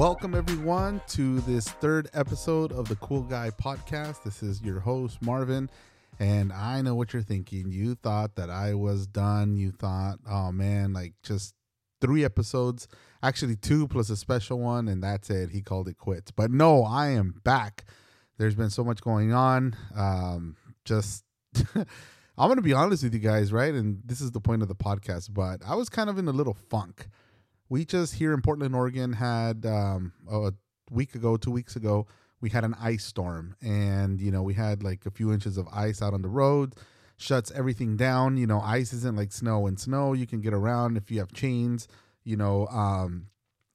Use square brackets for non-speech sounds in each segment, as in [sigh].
Welcome, everyone, to this third episode of the Cool Guy Podcast. This is your host, Marvin. And I know what you're thinking. You thought that I was done. You thought, oh man, like just three episodes, actually two plus a special one, and that's it. He called it quits. But no, I am back. There's been so much going on. Um, just, [laughs] I'm going to be honest with you guys, right? And this is the point of the podcast, but I was kind of in a little funk. We just here in Portland, Oregon had um, a week ago, two weeks ago, we had an ice storm. And you know we had like a few inches of ice out on the road shuts everything down. You know ice isn't like snow and snow. You can get around if you have chains. You know um,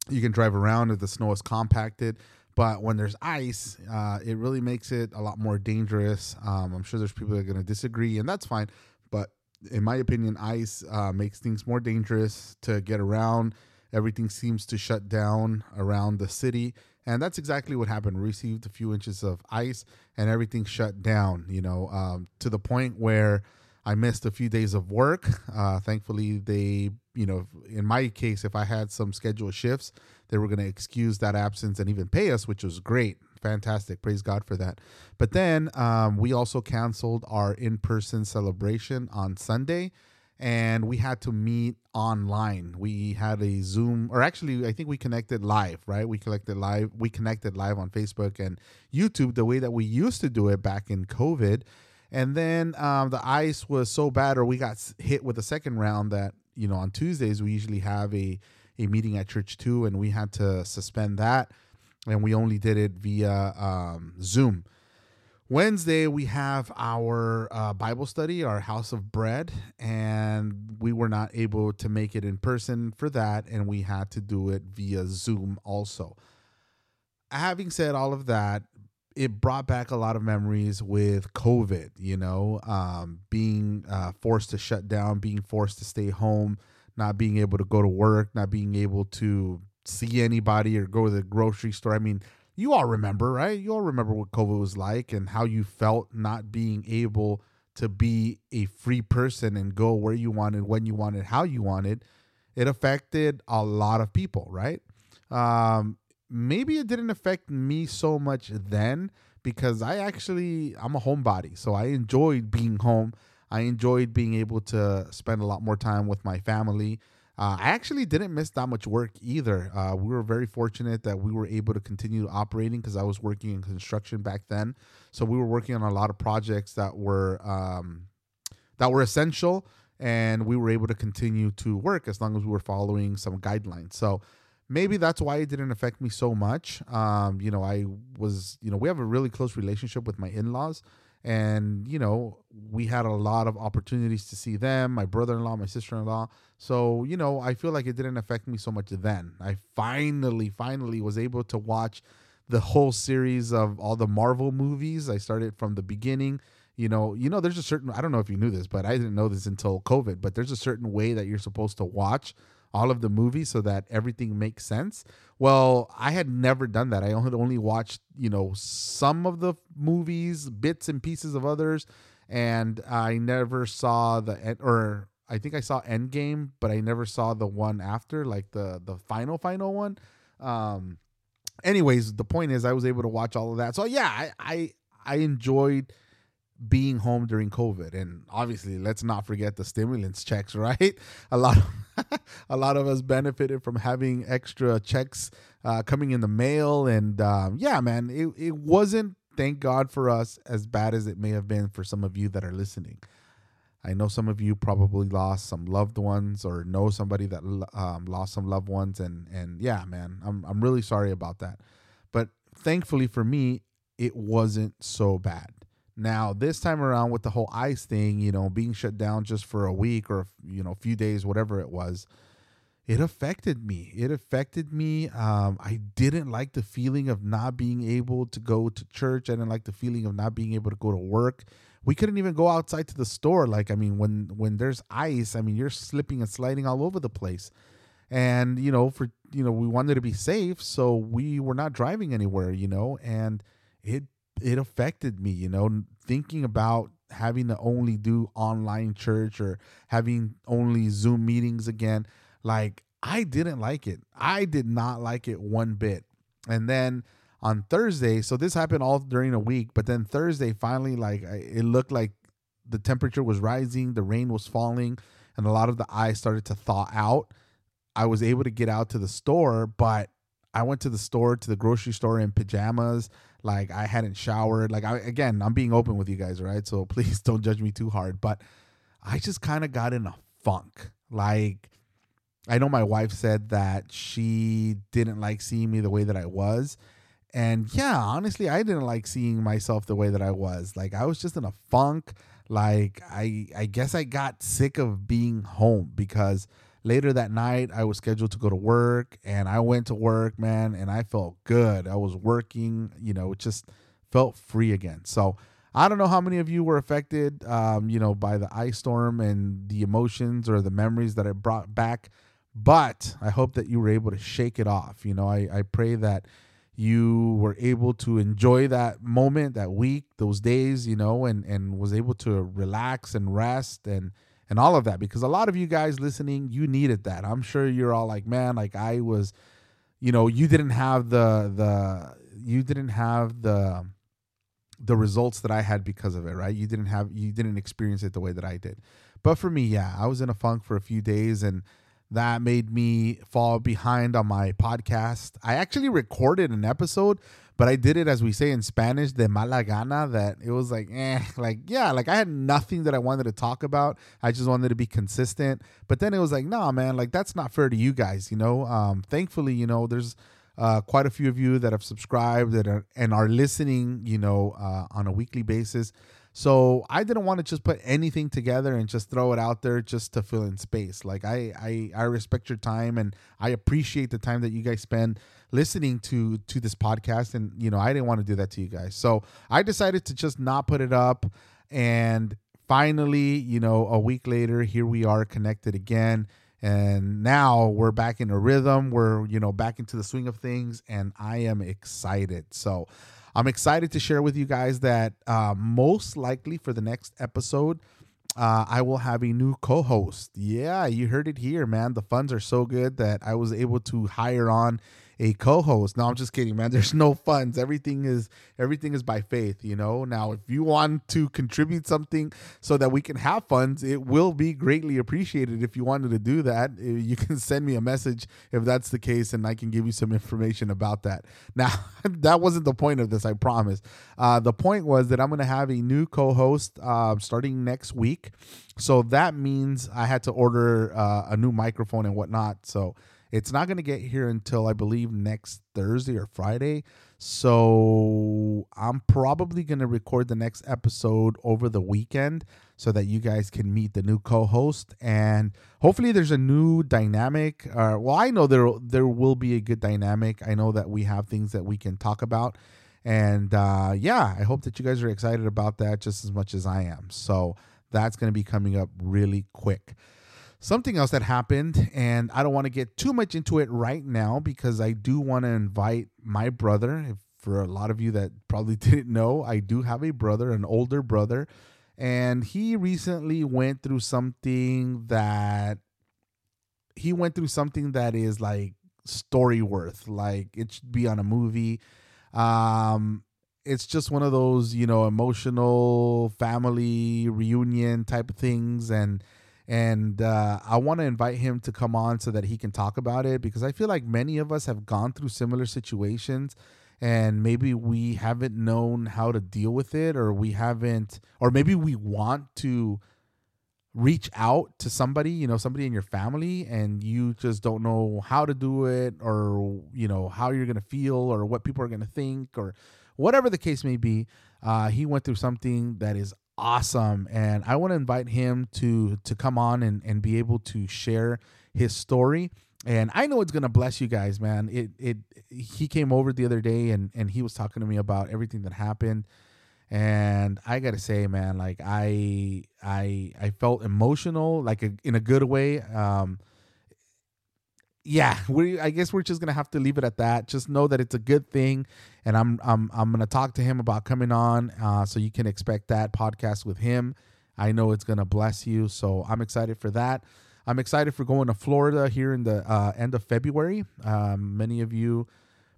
you can drive around if the snow is compacted. But when there's ice uh, it really makes it a lot more dangerous. Um, i'm sure there's people that are going to disagree and that's fine. But in my opinion ice uh, makes things more dangerous to get around everything seems to shut down around the city and that's exactly what happened. We received a few inches of ice and everything shut down, you know, um, to the point where I missed a few days of work. Uh, thankfully, they, you know, in my case, if I had some scheduled shifts, they were going to excuse that absence and even pay us, which was great. Fantastic. Praise God for that. But then um, we also canceled our in person celebration on Sunday and we had to meet online. We had a Zoom, or actually, I think we connected live, right? We connected live. We connected live on Facebook and YouTube the way that we used to do it back in COVID. And then um, the ice was so bad, or we got hit with a second round that you know on Tuesdays we usually have a a meeting at church too, and we had to suspend that, and we only did it via um, Zoom. Wednesday, we have our uh, Bible study, our House of Bread, and we were not able to make it in person for that, and we had to do it via Zoom also. Having said all of that, it brought back a lot of memories with COVID, you know, um, being uh, forced to shut down, being forced to stay home, not being able to go to work, not being able to see anybody or go to the grocery store. I mean, you all remember, right? You all remember what COVID was like and how you felt not being able to be a free person and go where you wanted, when you wanted, how you wanted. It affected a lot of people, right? Um, maybe it didn't affect me so much then because I actually I'm a homebody, so I enjoyed being home. I enjoyed being able to spend a lot more time with my family. Uh, I actually didn't miss that much work either. Uh, we were very fortunate that we were able to continue operating because I was working in construction back then. So we were working on a lot of projects that were um, that were essential, and we were able to continue to work as long as we were following some guidelines. So maybe that's why it didn't affect me so much. Um, you know, I was, you know, we have a really close relationship with my in-laws and you know we had a lot of opportunities to see them my brother-in-law my sister-in-law. So you know i feel like it didn't affect me so much then. I finally finally was able to watch the whole series of all the marvel movies. I started from the beginning. You know you know there's a certain i don't know if you knew this but i didn't know this until covid but there's a certain way that you're supposed to watch all of the movies so that everything makes sense. Well, I had never done that. I had only watched, you know, some of the movies, bits and pieces of others, and I never saw the or I think I saw Endgame, but I never saw the one after, like the the final final one. Um anyways, the point is I was able to watch all of that. So yeah, I I, I enjoyed being home during COVID. And obviously, let's not forget the stimulus checks, [laughs] right? A lot of [laughs] a lot of us benefited from having extra checks uh, coming in the mail. And um, yeah, man, it, it wasn't, thank God for us, as bad as it may have been for some of you that are listening. I know some of you probably lost some loved ones or know somebody that um, lost some loved ones. And, and yeah, man, I'm, I'm really sorry about that. But thankfully for me, it wasn't so bad now, this time around with the whole ice thing, you know, being shut down just for a week or, you know, a few days, whatever it was, it affected me. It affected me. Um, I didn't like the feeling of not being able to go to church. I didn't like the feeling of not being able to go to work. We couldn't even go outside to the store. Like, I mean, when when there's ice, I mean, you're slipping and sliding all over the place. And you know, for you know, we wanted to be safe, so we were not driving anywhere. You know, and it it affected me, you know, thinking about having to only do online church or having only Zoom meetings again. Like, I didn't like it. I did not like it one bit. and then on Thursday, so this happened all during a week, but then Thursday finally, like it looked like the temperature was rising, the rain was falling, and a lot of the ice started to thaw out. I was able to get out to the store, but I went to the store to the grocery store in pajamas. Like I hadn't showered. Like I again, I'm being open with you guys, right? So [laughs] please don't judge me too hard. But I just kind of got in a funk. Like I know my wife said that she didn't like seeing me the way that I was. And yeah, honestly, I didn't like seeing myself the way that I was. Like I was just in a funk. Like I I guess I got sick of being home because later that night I was scheduled to go to work and I went to work, man, and I felt good. I was working, you know, it just felt free again. So I don't know how many of you were affected, um, you know, by the ice storm and the emotions or the memories that it brought back, but I hope that you were able to shake it off. You know, I, I pray that you were able to enjoy that moment, that week, those days, you know, and, and was able to relax and rest and and all of that because a lot of you guys listening you needed that. I'm sure you're all like man like i was you know you didn't have the the you didn't have the the results that i had because of it right? You didn't have you didn't experience it the way that i did. But for me yeah i was in a funk for a few days and that made me fall behind on my podcast. I actually recorded an episode but I did it as we say in Spanish, de mala gana, that it was like, eh, like, yeah, like I had nothing that I wanted to talk about. I just wanted to be consistent. But then it was like, nah, man, like that's not fair to you guys, you know? Um, thankfully, you know, there's uh, quite a few of you that have subscribed that are, and are listening, you know, uh, on a weekly basis. So I didn't want to just put anything together and just throw it out there just to fill in space. Like I, I, I respect your time and I appreciate the time that you guys spend listening to to this podcast and you know i didn't want to do that to you guys. So i decided to just not put it up and finally you know a week later here we are connected again. And now we're back in a rhythm. We're you know back into the swing of things and i am excited. So i'm excited to share with you guys that uh, most likely for the next episode uh, I will have a new co host. Yeah, you heard it here, man. The funds are so good that I was able to hire on a co-host. No, I'm just kidding, man. [laughs] There's no funds. Everything is everything is by faith, you know. Now, if you want to contribute something so that we can have funds, it will be greatly appreciated. If you wanted to do that, eh, you [laughs] can send me a message if that's the case, and I can give you some information about that. [laughs] Now, that wasn't the point of this. I promise. Uh, the point was that I'm going to have a new co-host uh, starting next week. So that means I had to order uh, a new microphone and whatnot. So it's not going to get here until I believe next Thursday or Friday. So I'm probably going to record the next episode over the weekend so that you guys can meet the new co-host and hopefully there's a new dynamic. Uh, well, I know there there will be a good dynamic. I know that we have things that we can talk about. And uh, yeah, I hope that you guys are excited about that just as much as I am. So that's going to be coming up really quick. Something else that happened, and I don't want to get too much into it right now because I do want to invite my brother. If, for a lot of you that probably [laughs] didn't know, I do have a brother, an older brother, and he recently went through something that he went through something that is like story worth, like it should be on a movie. Um, it's just one of those, you know, emotional family reunion type of things, and and uh, I want to invite him to come on so that he can talk about it because I feel like many of us have gone through similar situations and maybe we haven't known how to deal with it or we haven't or maybe we want to reach out to somebody you know somebody in your family and you just don't know how to do it or you know how you're going to feel or what people are going to think or whatever the case may be uh, he went through something that is awesome and i want to invite him to to come on and and be able to share his story and i know it's gonna bless you guys man. It it he came over the other day and and he was talking to me about everything that happened and i gotta say man like i i i felt emotional like a, in a good way um yeah, we I guess we're just gonna have to leave it at that. Just know that it's a good thing, and I'm I'm I'm gonna talk to him about coming on, uh, so you can expect that podcast with him. I know it's gonna bless you, so I'm excited for that. I'm excited for going to Florida here in the uh, end of February. Um, many of you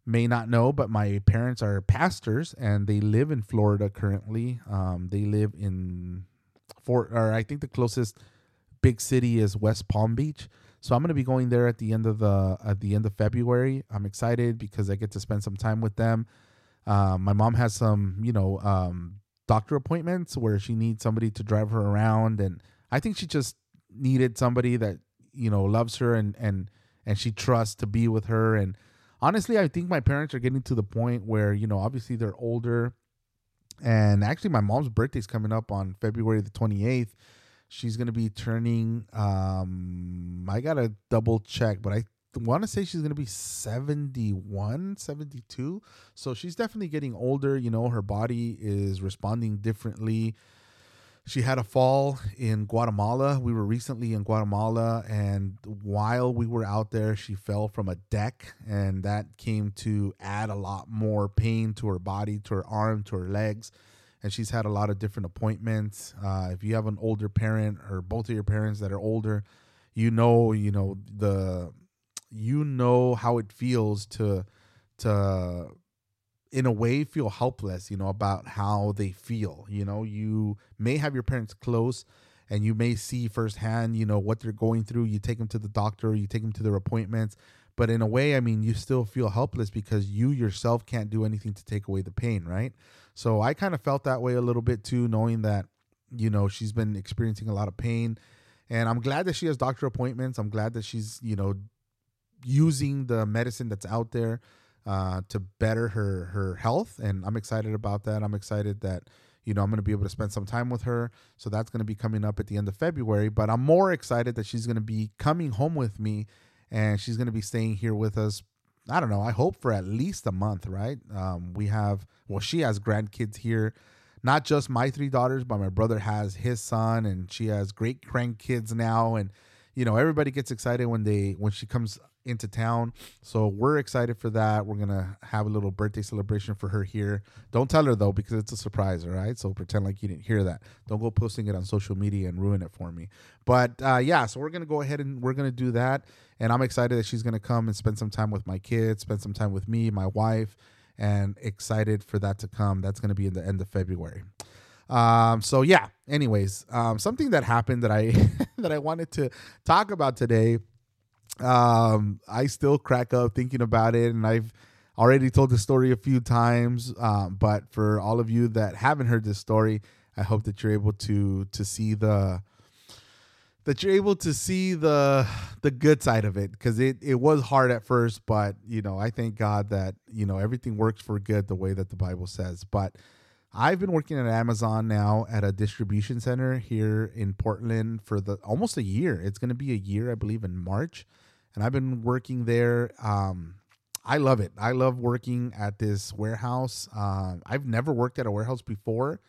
may not know, but my parents are pastors and they live in Florida currently. Um, they live in Fort, or I think the closest big city is West Palm Beach. So I'm going to be going there at the end of the at the end of February. I'm excited because I get to spend some time with them. Um, my mom has some, you know, um, doctor appointments where she needs somebody to drive her around, and I think she just needed somebody that you know loves her and and and she trusts to be with her. And honestly, I think my parents are getting to the point where you know, obviously they're older, and actually my mom's birthday's coming up on February the 28th she's going to be turning um i gotta double check but i want to say she's going to be 71 72 so she's definitely getting older you know her body is responding differently. She had a fall in Guatemala. We were recently in Guatemala, and while we were out there, she fell from a deck, and that came to add a lot more pain to her body, to her arm, to her legs and she's had a lot of different appointments. Uh, if you have an older parent or both of your parents that are older, you know, you know the, you know how it feels to, to, in a way, feel helpless. You know about how they feel. You know, you may have your parents close, and you may see firsthand, you know, what they're going through. You take them to the doctor, you take them to their appointments, but in a way, I mean, you still feel helpless because you yourself can't do anything to take away the pain, right? So I kind of felt that way a little bit too, knowing that, you know, she's been experiencing a lot of pain. And I'm glad that she has doctor appointments. I'm glad that she's, you know, using the medicine that's out there uh, to better her her health. And I'm excited about that. I'm excited that, you know, I'm going to be able to spend some time with her. So that's going to be coming up at the end of February. But I'm more excited that she's going to be coming home with me and she's going to be staying here with us I don't know. I hope for at least a month, right? Um, we have, well, she has grandkids here. Not just my three daughters, but my brother has his son, and she has great grandkids now. And you know, everybody gets excited when they when she comes into town. So we're excited for that. We're gonna have a little birthday celebration for her here. Don't tell her though, because it's a surprise. All right. So pretend like you didn't hear that. Don't go posting it on social media and ruin it for me. But uh, yeah, so we're gonna go ahead and we're gonna do that. And I'm excited that she's gonna come and spend some time with my kids, spend some time with me, my wife, and excited for that to come. That's gonna be in the end of February. Um, so yeah. Anyways, um, something that happened that I [laughs] that I wanted to talk about today um, I still crack up thinking about it, and I've already told the story a few times. Um, but for all of you that haven't heard this story, I hope that you're able to to see the that you're able to see the the good side of it because it it was hard at first, but you know I thank God that you know everything works for good the way that the Bible says. But I've been working at Amazon now at a distribution center here in Portland for the almost a year. It's going to be a year, I believe, in March and I've been working there. Um, I love it. I love working at this warehouse. Um, I've never worked at a warehouse before,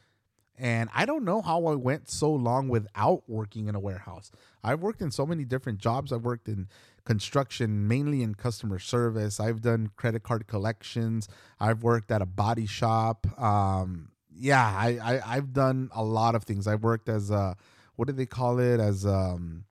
and I don't know how I went so long without working in a warehouse. I've worked in so many different jobs. I've worked in construction, mainly in customer service. I've done credit card collections. I've worked at a body shop. Um, yeah, I, I have done a lot of things. I've worked as a what do they call it as um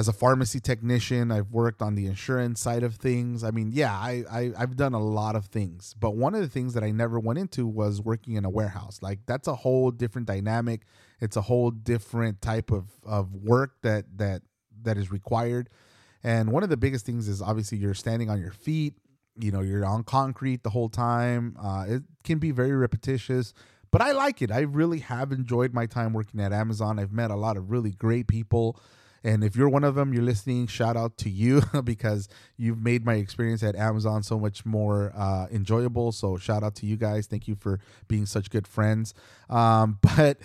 as a pharmacy technician i've worked on the insurance side of things. I mean yeah I, I i've done a lot of things. But one of the things that i never went into was working in a warehouse. Like that's a whole different dynamic. It's a whole different type of of work that that that is required. And one of the biggest things is obviously you're standing on your feet. You know you're on concrete the whole time. Uh, it can be very repetitious but i like it. I really have enjoyed my time working at amazon. I've met a lot of really great people and if you're one of them, you're listening, shout out to you [laughs] because you've made my experience at Amazon so much more uh, enjoyable. So shout out to you guys. Thank you for being such good friends. Um, [laughs] but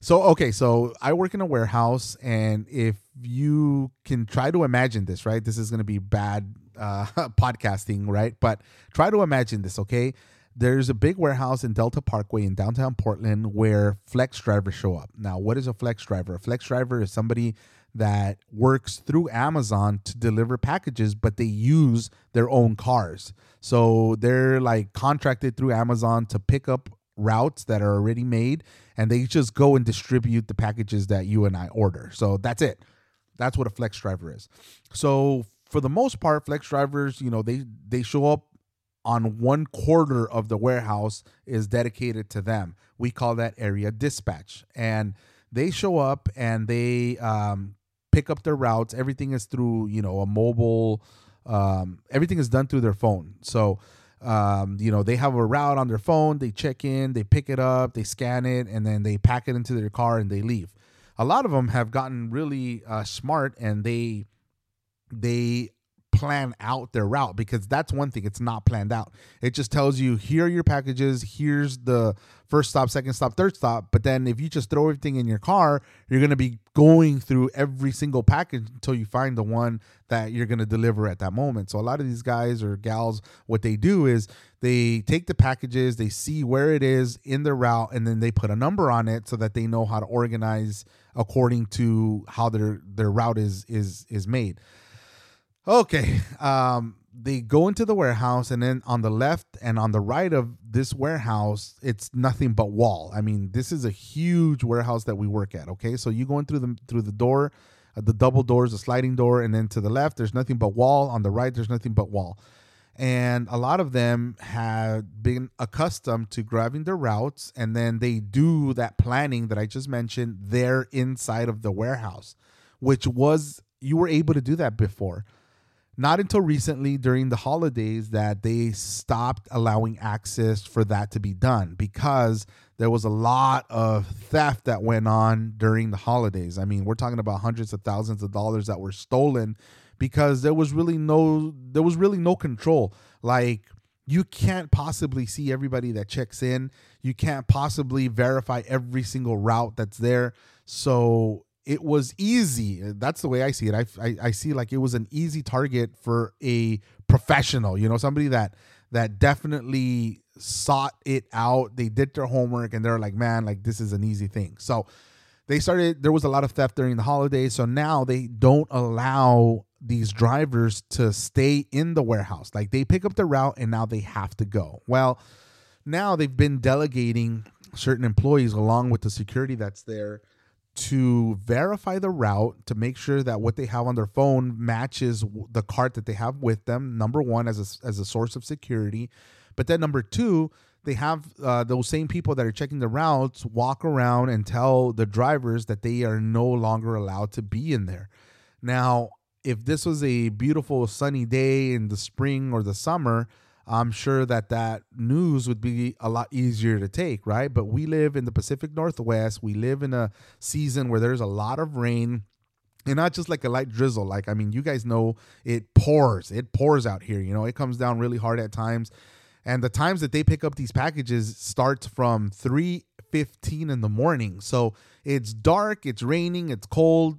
so, okay, so I work in a warehouse, and if you can try to imagine this, right? This is going to be bad uh, [laughs] podcasting, right? But try to imagine this, okay? There's a big warehouse in Delta Parkway in downtown Portland where flex drivers show up. Now, what is a flex driver? A flex driver is somebody that works through Amazon to deliver packages, but they use their own cars. So they're like contracted through Amazon to pick up routes that are already made and they just go and distribute the packages that you and I order. So that's it. That's what a flex driver is. So for the most part, flex drivers, you know, they they show up on one quarter of the warehouse is dedicated to them. We call that area dispatch. And they show up and they um, pick up their routes. Everything is through, you know, a mobile, um, everything is done through their phone. So, um, you know, they have a route on their phone, they check in, they pick it up, they scan it, and then they pack it into their car and they leave. A lot of them have gotten really uh, smart and they they plan out their route because that's one thing it's not planned out. It just tells you here are your packages here's the first stop second stop third stop but then if you just throw everything in your car you're going to be going through every single package until you find the one that you're going to deliver at that moment. So a lot of these guys or gals what they do is they take the packages they see where it is in the route and then they put a number on it so that they know how to organize according to how their their route is is is made Okay. Um, they go into the warehouse, and then on the left and on the right of this warehouse, it's nothing but wall. I mean, this is a huge warehouse that we work at. Okay, so you go in through the through the door, uh, the double doors, the sliding door, and then to the left, there's nothing but wall. On the right, there's nothing but wall. And a lot of them have been accustomed to grabbing their routes, and then they do that planning that I just mentioned there inside of the warehouse, which was you were able to do that before not until recently during the holidays that they stopped allowing access for that to be done because there was a lot of theft that went on during the holidays. I mean, we're talking about hundreds of thousands of dollars that were stolen because there was really no there was really no control. Like you can't possibly see everybody that checks in. You can't possibly verify every single route that's there. So it was easy. That's the way I see it. I, I, I see like it was an easy target for a professional. You know, somebody that that definitely sought it out. They did their homework and they're like, man, like this is an easy thing. So they started. There was a lot of theft during the holidays, so now they don't allow these drivers to stay in the warehouse. Like they pick up the route and now they have to go. Well, now they've been delegating certain employees along with the security that's there to verify the route to make sure that what they have on their phone matches the cart that they have with them number one as a, as a source of security. But then number two they have uh, those same people that are checking the routes walk around and tell the drivers that they are no longer allowed to be in there. Now if this was a beautiful sunny day in the spring or the summer I'm sure that that news would be a lot easier to take, right? But we live in the Pacific Northwest. We live in a season where there's a lot of rain and not just like a light drizzle. Like, I mean, you guys know it pours, it pours out here. You know, it comes down really hard at times. And the times that they pick up these packages starts from 3:15 in the morning. So it's dark, it's raining, it's cold.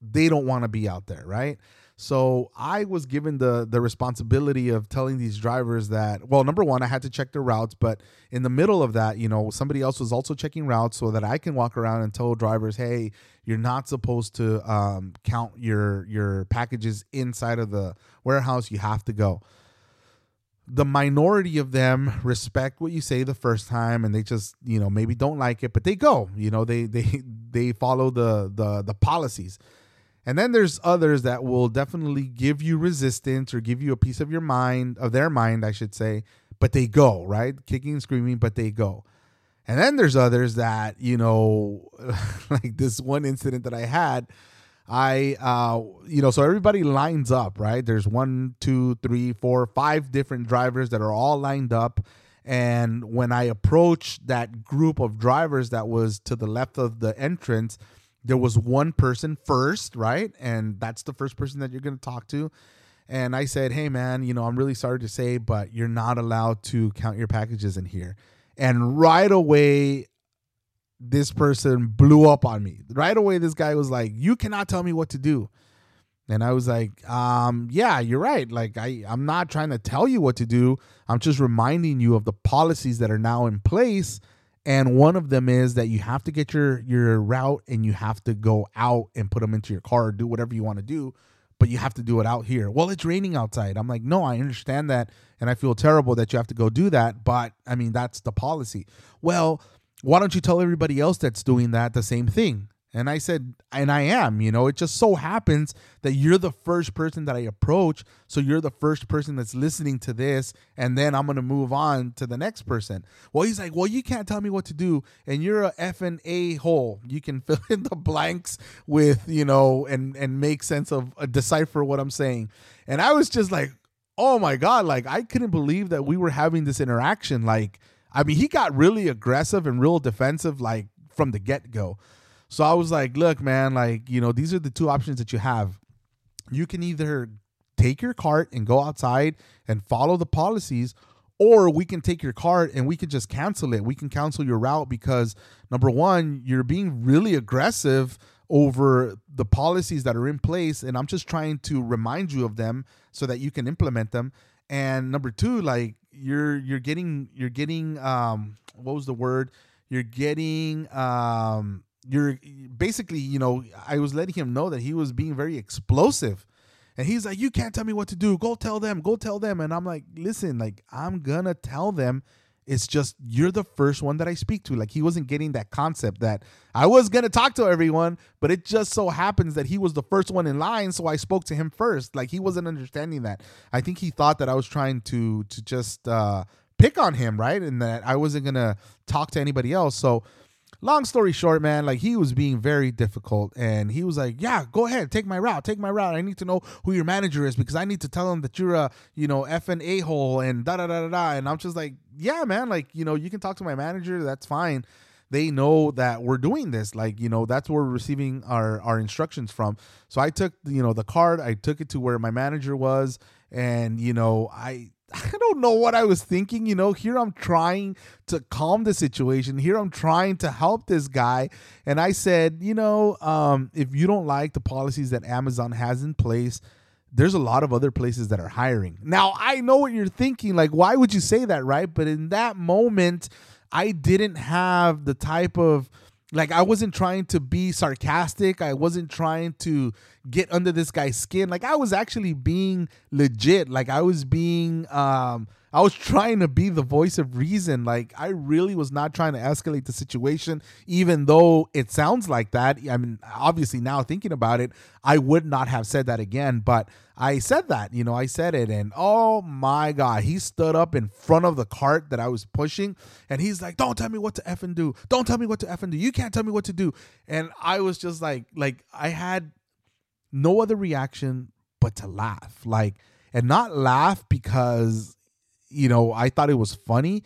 They don't want to be out there, right? So I was given the the responsibility of telling these drivers that well, number one, I had to check their routes, but in the middle of that, you know, somebody else was also checking routes so that I can walk around and tell drivers, hey, you're not supposed to um, count your your packages inside of the warehouse. You have to go. The minority of them respect what you say the first time, and they just you know maybe don't like it, but they go. You know, they they [laughs] they follow the the the policies and then there's others that will definitely give you resistance or give you a piece of your mind, of their mind, I should say, but they go, right? Kicking and screaming, but they go. And then there's others that, you know, [laughs] like this one incident that I had, I, uh, you know, so everybody lines up, right? There's one, two, three, four, five different drivers that are all lined up. And when I approached that group of drivers that was to the left of the entrance, there was one person first, right? And that's the first person that you're going to talk to. And I said, hey, man, you know, I'm really sorry to say, but you're not allowed to count your packages in here. And right away, this person blew up on me. Right away, this guy was like, you cannot tell me what to do. And I was like, um, yeah, you're right. Like I, I'm not trying to tell you what to do. I'm just reminding you of the policies that are now in place and one of them is that you have to get your your route and you have to go out and put them into your car or do whatever you want to do but you have to do it out here. Well it's raining outside. I'm like no i understand that and i feel terrible that you have to go do that but i mean that's the policy. Well why don't you tell everybody else that's doing that the same thing And I said, and I am, you know, it just so happens that you're the first person that I approach. So you're the first person that's listening to this. And then I'm going to move on to the next person. Well, he's like, well, you can't tell me what to do. And you're a F and A hole. You can [laughs] fill in the blanks with, you know, and, and make sense of, uh, decipher what I'm saying. And I was just like, oh my God, like I couldn't believe that we were having this interaction. Like, I mean, he got really aggressive and real defensive, like from the get go. So I was like, look, man, like, you know, these are the two options that you have. You can either take your cart and go outside and follow the policies, or we can take your cart and we can just cancel it. We can cancel your route because number one, you're being really aggressive over the policies that are in place. And I'm just trying to remind you of them so that you can implement them. And number two, like you're you're getting you're getting um what was the word? You're getting um you're basically, you know, I was letting him know that he was being very explosive. And he's like, You can't tell me what to do. Go tell them. Go tell them. And I'm like, Listen, like, I'm going to tell them. It's just you're the first one that I speak to. Like, he wasn't getting that concept that I was going to talk to everyone, but it just so happens that he was the first one in line. So I spoke to him first. Like, he wasn't understanding that. I think he thought that I was trying to, to just, uh, pick on him, right? And that I wasn't going to talk to anybody else. So, long story short, man, like he was being very difficult and he was like, Yeah, go ahead, take my route, take my route. I need to know who your manager is because I need to tell him that you're a, you know, F and A hole and da da da da da. And I'm just like, Yeah, man, like, you know, you can talk to my manager, that's fine. They know that we're doing this. Like, you know, that's where we're receiving our, our instructions from. So I took, you know, the card, I took it to where my manager was, and, you know, I I don't know what I was thinking. You know, here I'm trying to calm the situation. Here I'm trying to help this guy. And I said, you know, um, if you don't like the policies that Amazon has in place, there's a lot of other places that are hiring. Now, I know what you're thinking. Like, why would you say that, right? But in that moment, I didn't have the type of like I wasn't trying to be sarcastic. I wasn't trying to get under this guy's skin. Like I was actually being legit. Like I was being um I was trying to be the voice of reason. Like I really was not trying to escalate the situation, even though it sounds like that. I mean, obviously now thinking about it, I would not have said that again, but I said that, you know, I said it, and oh my god, he stood up in front of the cart that I was pushing, and he's like, "Don't tell me what to f and do. Don't tell me what to f and do. You can't tell me what to do." And I was just like, like I had no other reaction but to laugh, like, and not laugh because you know, I thought it was funny.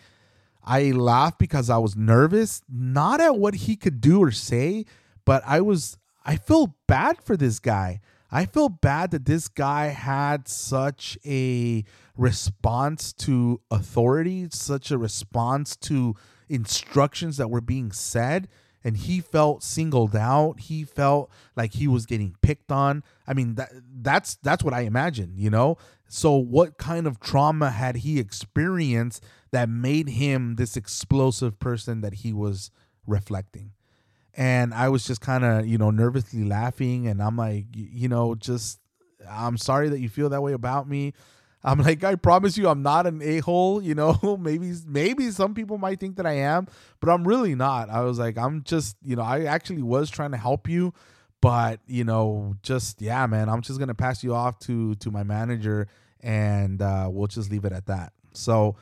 I laughed because I was nervous, not at what he could do or say, but I was I feel bad for this guy. I feel bad that this guy had such a response to authority, such a response to instructions that were being said and he felt singled out. He felt like he was getting picked on. I mean that that's that's what i imagine you know? So what kind of trauma had he experienced that made him this explosive person that he was reflecting? And i was just kind of you know nervously laughing and i'm like you know just i'm sorry that you feel that way about me I'm like, I promise you, I'm not an a hole. You know, [laughs] maybe maybe some people might think that I am, but I'm really not. I was like, I'm just, you know, I actually was trying to help you, but you know, just yeah, man, I'm just gonna pass you off to to my manager, and uh, we'll just leave it at that. So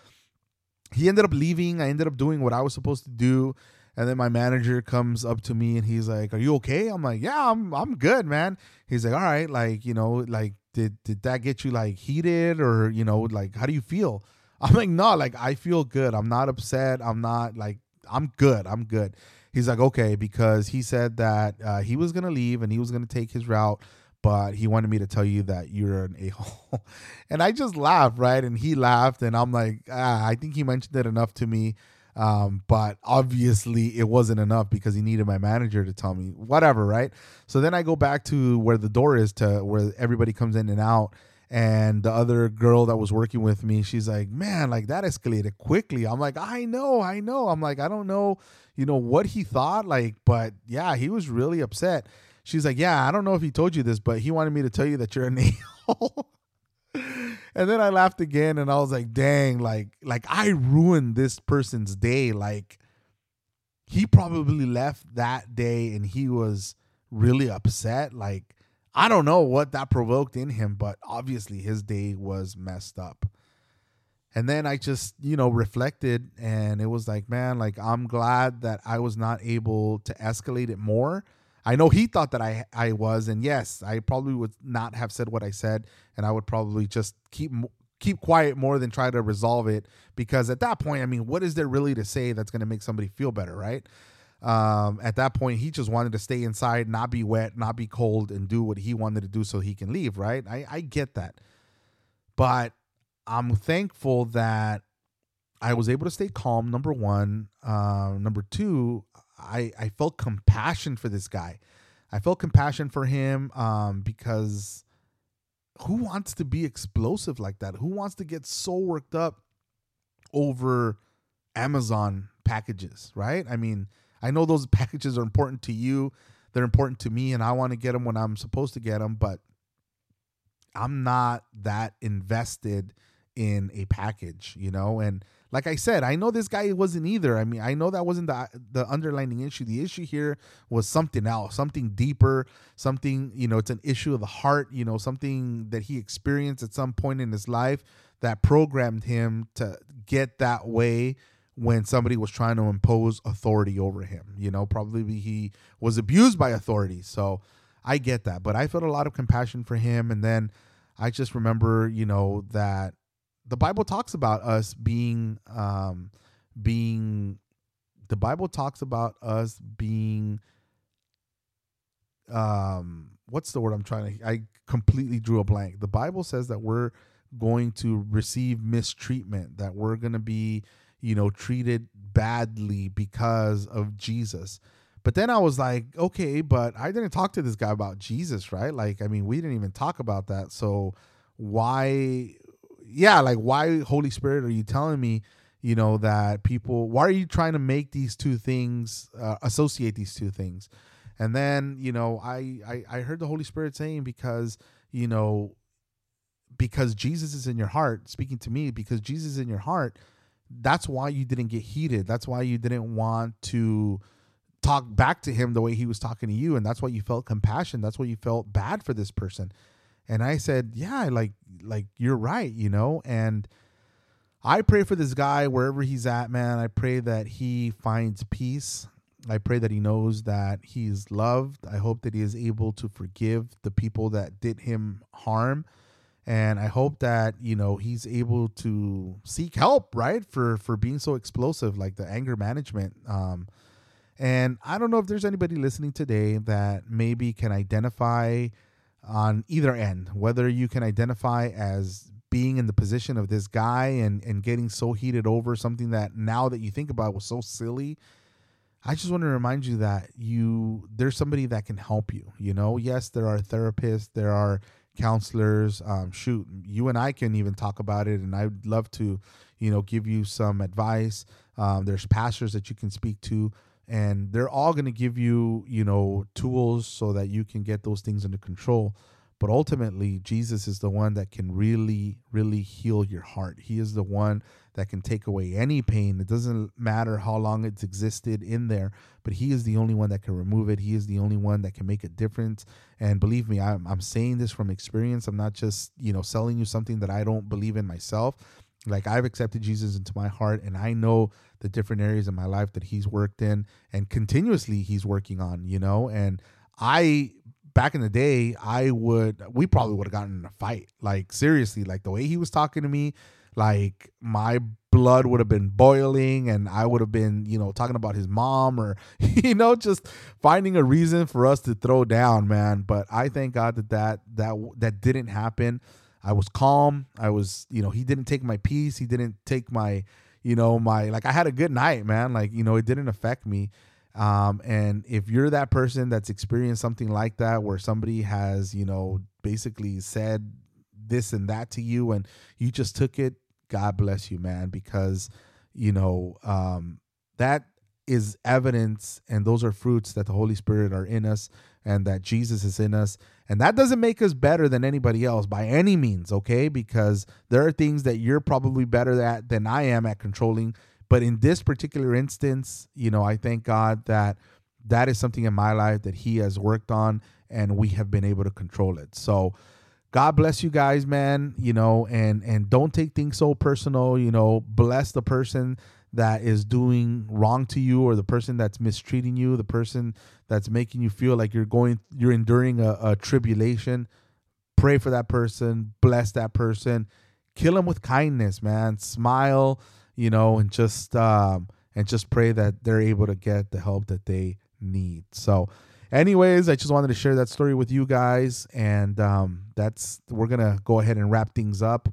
he ended up leaving. I ended up doing what I was supposed to do. And then my manager comes up to me and he's like, "Are you okay?" I'm like, "Yeah, I'm I'm good, man." He's like, "All right, like, you know, like did did that get you like heated or you know like how do you feel? [laughs] I'm like no like i feel good. I'm not upset. I'm not like i'm good. I'm good. He's like okay because he said that uh, he was gonna leave and he was gonna take his route but he wanted me to tell you that you're an [laughs] a-hole. And i just laughed right? And he laughed and i'm like ah, i think he mentioned it enough to me um, but obviously it wasn't enough because he needed my manager to tell me whatever, right? So then I go back to where the door is to where everybody comes in and out. And the other girl that was working with me, she's like, man, like that escalated quickly. I'm like, I know, I know. I'm like, I don't know, you know, what he thought, like, but yeah, he was really upset. She's like, yeah, I don't know if he told you this, but he wanted me to tell you that you're a-hole. [laughs] [laughs] and then I laughed again and I was like, dang, like like I ruined this person's day. Like he probably left that day and he was really upset. Like, I don't know what that provoked in him, but obviously his day was messed up. And then I just, you know, reflected and it was like, man, like I'm glad that I was not able to escalate it more. I know he thought that I I was and yes, I probably would not have said what I said and I would probably just keep keep quiet more than try to resolve it because at that point, I mean, what is there really to say that's going to make somebody feel better, right? Um, at that point, he just wanted to stay inside, not be wet, not be cold, and do what he wanted to do so he can leave, right? I, I get that. But I'm thankful that I was able to stay calm, number one. Uh, number two, I, I felt compassion for this guy. I felt compassion for him um, because who wants to be explosive like that? Who wants to get so worked up over Amazon packages, right? I mean, I know those [laughs] packages are important to you, they're important to me, and I want to get them when I'm supposed to get them, but I'm not that invested in a package, you know? And like I said, I know this guy wasn't either. I mean, I know that wasn't the the underlining issue. The issue here was something else, something deeper, something, you know, it's an issue of the heart, you know, something that he experienced at some point in his life that programmed him to get that way when somebody was trying to impose authority over him. You know, probably he was abused by authority. So I get that. But I felt a lot of compassion for him. And then I just remember, you know, that the Bible talks about us being um being the Bible talks about us being um what's the word I'm trying to I completely drew a blank. The Bible says that we're going to receive mistreatment, that we're going to be, you know, treated badly because of Jesus. But then I was like, okay, but I didn't talk to this guy about Jesus, right? Like, I mean, we didn't even talk about that. So why yeah, like why Holy Spirit are you telling me, you know, that people why are you trying to make these two things uh, associate these two things? And then, you know, I, I I heard the Holy Spirit saying because, you know, because Jesus is in your heart, speaking to me, because Jesus is in your heart, that's why you didn't get heated. That's why you didn't want to talk back to him the way he was talking to you and that's why you felt compassion that's why you felt bad for this person and I said, "Yeah, like like you're right, you know." And I pray for this guy wherever he's at, man. I pray that he finds peace. I pray that he knows that he's loved. I hope that he is able to forgive the people that did him harm. And I hope that, you know, he's able to seek help, right? For for being so explosive like the anger management um and I don't know if there's anybody listening today that maybe can identify on either end, whether you can identify as being in the position of this guy and, and getting so heated over something that now that you think about was so silly. I just want to remind you that you there's somebody that can help you. You know, yes, there are therapists, there are counselors. Um, shoot, you and I can even talk about it, and I'd love to, you know, give you some advice. Um, there's pastors that you can speak to and they're all going to give you you know tools so that you can get those things under control. But ultimately jesus is the one that can really really heal your heart. He is the one that can take away any pain. It doesn't matter how long it's existed in there but he is the only one that can remove it. He is the only one that can make a difference. And believe me i'm, I'm saying this from experience. I'm not just you know selling you something that i don't believe in myself like I've accepted Jesus into my heart and I know the different areas in my life that he's worked in and continuously he's working on, you know, and I back in the day, I would we probably would have gotten in a fight. Like seriously, like the way he was talking to me, like my blood would have been boiling and I would have been, you know, talking about his mom or [laughs] you know, just finding a reason for us to throw down, man. But I thank God that that that that didn't happen. I was calm. I was, you know, he didn't take my peace. He didn't take my, you know, my like I had a good night, man. Like, you know, it didn't affect me. Um, and if you're that person that's experienced something like that where somebody has, you know, basically said this and that to you and you just took it, God bless you, man, because, you know, um, that is evidence and those are fruits that the Holy Spirit are in us and that Jesus is in us. And that doesn't make us better than anybody else by any means, okay? Because there are things that you're probably better at than I am at controlling But in this particular instance, you know, I thank God that that is something in my life that He has worked on and we have been able to control it. So, God bless you guys, man. You know, and and don't take things so personal. You know, bless the person that is doing wrong to you, or the person that's mistreating you, the person that's making you feel like you're going, you're enduring a, a tribulation. Pray for that person. Bless that person. Kill them with kindness, man. Smile, you know, and just um, and just pray that they're able to get the help that they need. So anyways i just wanted to share that story with you guys and um, that's we're gonna go ahead and wrap things up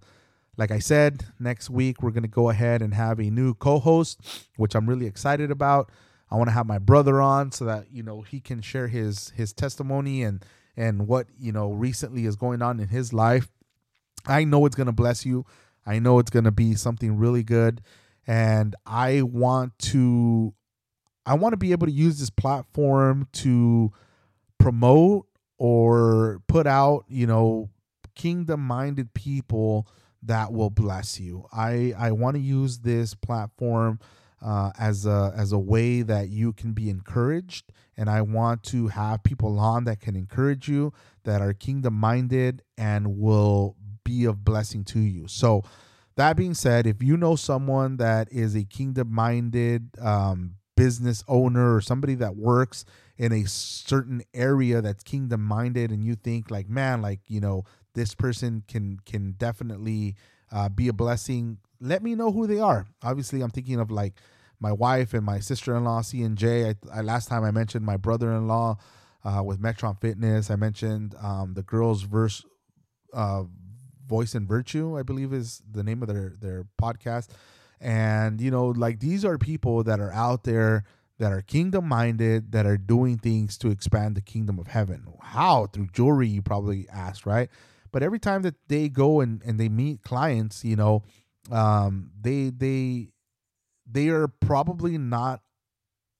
like i said next week we're gonna go ahead and have a new co-host which i'm really excited about. I want to have my brother on so that you know he can share his his testimony and and what you know recently is going on in his life. I know it's gonna bless you. I know it's gonna be something really good. And i want to I want to be able to use this platform to promote or put out, you know, kingdom minded people that will bless you. I I want to use this platform uh, as a as a way that you can be encouraged, and I want to have people on that can encourage you, that are kingdom minded, and will be of blessing to you. So. That being said, if you know someone that is a kingdom minded um, business owner or somebody that works in a certain area that's kingdom minded and you think like man like you know this person can can definitely uh, be a blessing let me know who they are obviously i'm thinking of like my wife and my sister-in-law c and j I, I last time i mentioned my brother-in-law uh, with metron fitness i mentioned um, the girls verse uh, voice and virtue i believe is the name of their their podcast and, you know, like these are people that are out there that are kingdom minded, that are doing things to expand the kingdom of heaven. How? Through jewelry, you probably asked, right? But every time that they go and, and they meet clients, you know, um, they they they are probably not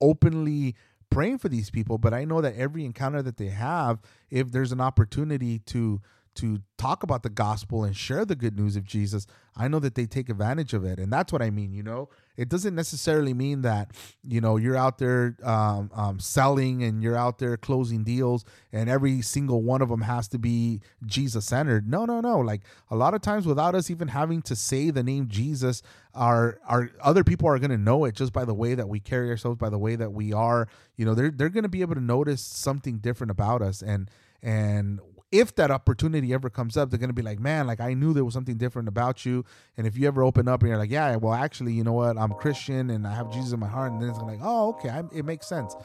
openly praying for these people, but I know that every encounter that they have, if there's an opportunity to to talk about the gospel and share the good news of Jesus, I know that they take advantage of it. And that's what I mean, you know? It doesn't necessarily mean that, you know, you're out there um, um, selling and you're out there closing deals and every single one of them has to be Jesus centered. No, no, no. Like a lot of times without us even having to say the name Jesus, our, our other people are going to know it just by the way that we carry ourselves, by the way that we are, you know, they're, they're going to be able to notice something different about us. And, and if that opportunity ever comes up, they're gonna be like, man, like I knew there was something different about you. And if you ever open up and you're like, yeah, well, actually, you know what, I'm Christian and I have Jesus in my heart, and then it's like, oh, okay, I, it makes sense.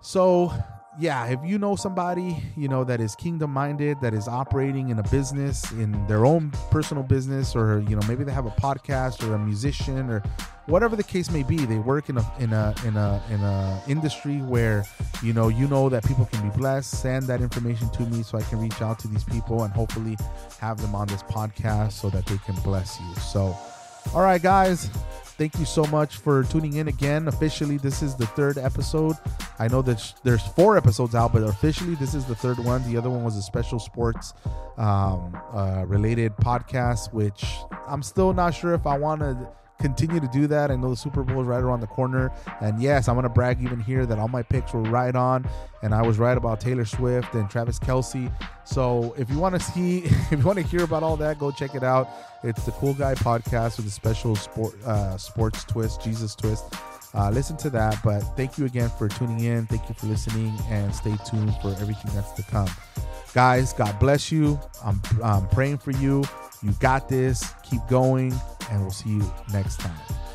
So yeah, if you know somebody, you know, that is kingdom minded, that is operating in a business, in their own personal business, or you know, maybe they have a podcast or a musician or whatever the case may be, they work in a in a in a in a industry where you know you know that people can be blessed. Send that information to me so I can reach out to these people and hopefully have them on this podcast so that they can bless you. So, all right, guys, Thank you so much for tuning in again. Officially, this is the third episode. I know that there's four episodes out, but officially, this is the third one. The other one was a special sports um, uh, related podcast, which I'm still not sure if I want to continue to do that. I know the Super Bowl is right around the corner. And yes, I'm going to brag even here that all my picks were right on. And I was right about Taylor Swift and Travis Kelce. So if you want to see, [laughs] if you want to hear about all that, go check it out. It's the Cool Guy podcast with a special sport, uh, sports twist, Jesus twist. Uh, listen to that. But thank you again for tuning in. Thank you for listening and stay tuned for everything that's to come. Guys, God bless you. I'm, I'm praying for you. You got this. Keep going and we'll see you next time.